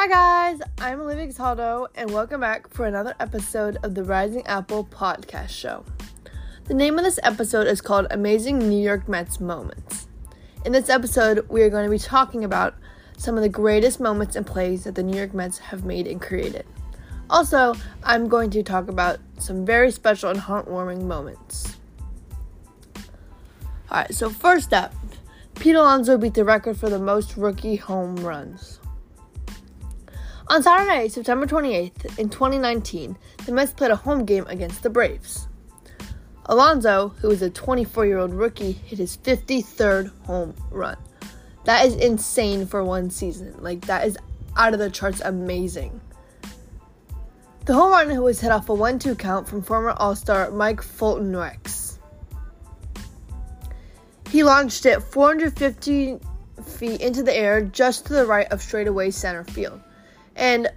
Hi guys, I'm Olivia Cataldo, and welcome back for another episode of the Rising Apple podcast show. The name of this episode is called Amazing New York Mets Moments. In this episode, we are going to be talking about some of the greatest moments and plays that the New York Mets have made and created. Also, I'm going to talk about some very special and heartwarming moments. Alright, so first up, Pete Alonso beat the record for the most rookie home runs. On Saturday, September 28th, in 2019, the Mets played a home game against the Braves. Alonso, who is a 24 year old rookie, hit his 53rd home run. That is insane for one season. Like, that is out of the charts amazing. The home run was hit off a 1 2 count from former All Star Mike Foltynewicz. He launched it 450 feet into the air just to the right of straightaway center field. And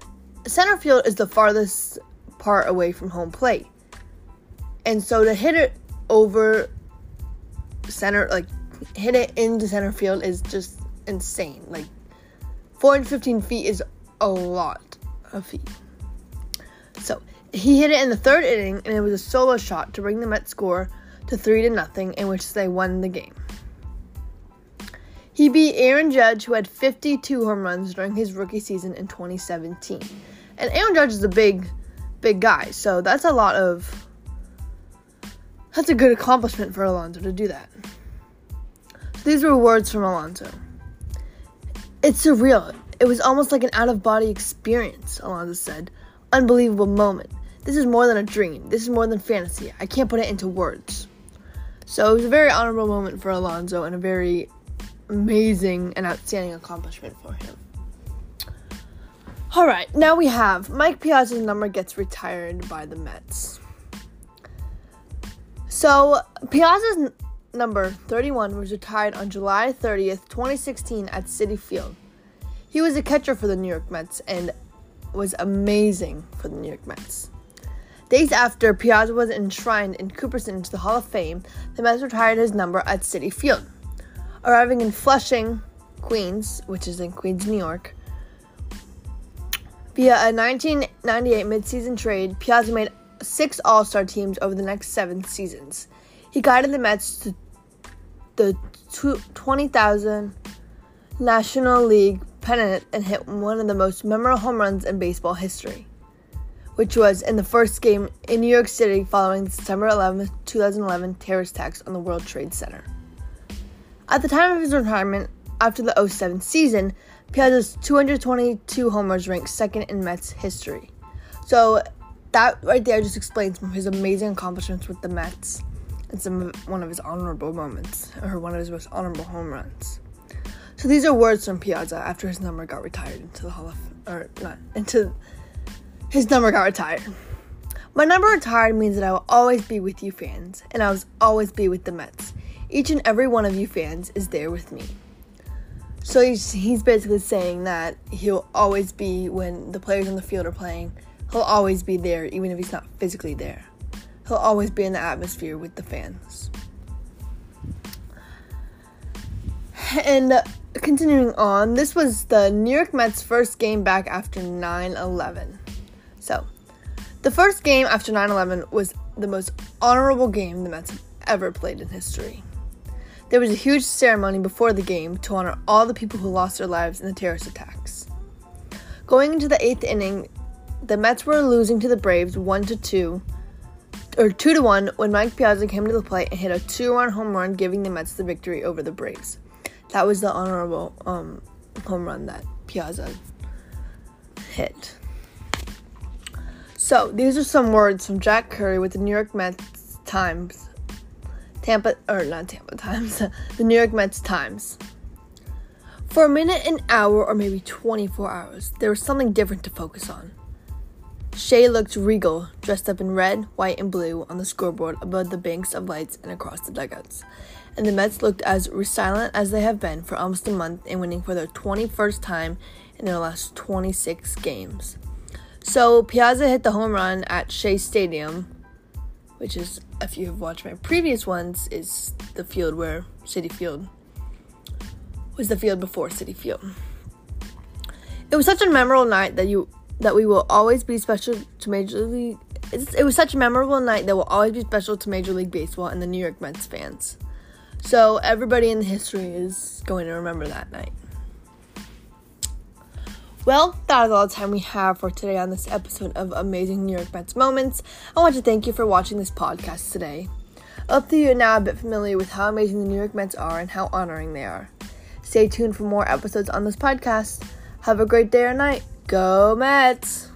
center field is the farthest part away from home plate. And so to hit it over center, like hit it into center field is just insane. Like 415 feet is a lot of feet. So he hit it in the third inning, and it was a solo shot to bring the Mets score to three to nothing, in which they won the game. He beat Aaron Judge, who had 52 home runs during his rookie season in 2017. And Aaron Judge is a big, big guy, so that's a lot of. That's a good accomplishment for Alonso to do that. So these were words from Alonso. It's surreal. It was almost like an out of body experience, Alonso said. Unbelievable moment. This is more than a dream. This is more than fantasy. I can't put it into words. So it was a very honorable moment for Alonso and a very amazing and outstanding accomplishment for him. All right, now we have Mike Piazza's number gets retired by the Mets. So Piazza's n- number 31 was retired on July 30th, 2016 at Citi Field. He was a catcher for the New York Mets and was amazing for the New York Mets. Days after Piazza was enshrined in Cooperstown into the Hall of Fame, the Mets retired his number at Citi Field. Arriving in Flushing, Queens, which is in Queens, New York, via a 1998 midseason trade, Piazza made six All Star teams over the next seven seasons. He guided the Mets to the 20,000 National League pennant and hit one of the most memorable home runs in baseball history, which was in the first game in New York City following the September 11, 2011 terrorist attacks on the World Trade Center. At the time of his retirement, after the 07 season, Piazza's 222 homers ranked second in Mets history. So that right there just explains his amazing accomplishments with the Mets and some one of his honorable moments, or one of his most honorable home runs. So these are words from Piazza after his number got retired into the Hall of, or not into his number got retired. My number retired means that I will always be with you fans, and I will always be with the Mets. Each and every one of you fans is there with me. So he's, he's basically saying that he'll always be when the players on the field are playing. He'll always be there, even if he's not physically there. He'll always be in the atmosphere with the fans. And uh, continuing on, this was the New York Mets' first game back after 9 11. So, the first game after 9 11 was the most honorable game the Mets have ever played in history. There was a huge ceremony before the game to honor all the people who lost their lives in the terrorist attacks. Going into the eighth inning, the Mets were losing to the Braves 1 to 2 or 2 to 1 when Mike Piazza came to the plate and hit a two-run home run giving the Mets the victory over the Braves. That was the honorable um, home run that Piazza hit. So, these are some words from Jack Curry with the New York Mets Times Tampa, or not Tampa Times, the New York Mets Times. For a minute, an hour, or maybe 24 hours, there was something different to focus on. Shea looked regal, dressed up in red, white, and blue on the scoreboard above the banks of lights and across the dugouts. And the Mets looked as resilient as they have been for almost a month in winning for their 21st time in their last 26 games. So Piazza hit the home run at Shea Stadium, which is, if you have watched my previous ones, is the field where Citi Field was the field before Citi Field. It was such a memorable night that you that we will always be special to Major League. It was such a memorable night that will always be special to Major League Baseball and the New York Mets fans. So everybody in the history is going to remember that night. Well, that is all the time we have for today on this episode of Amazing New York Mets Moments. I want to thank you for watching this podcast today. Hopefully, you're now a bit familiar with how amazing the New York Mets are and how honoring they are. Stay tuned for more episodes on this podcast. Have a great day or night. Go Mets!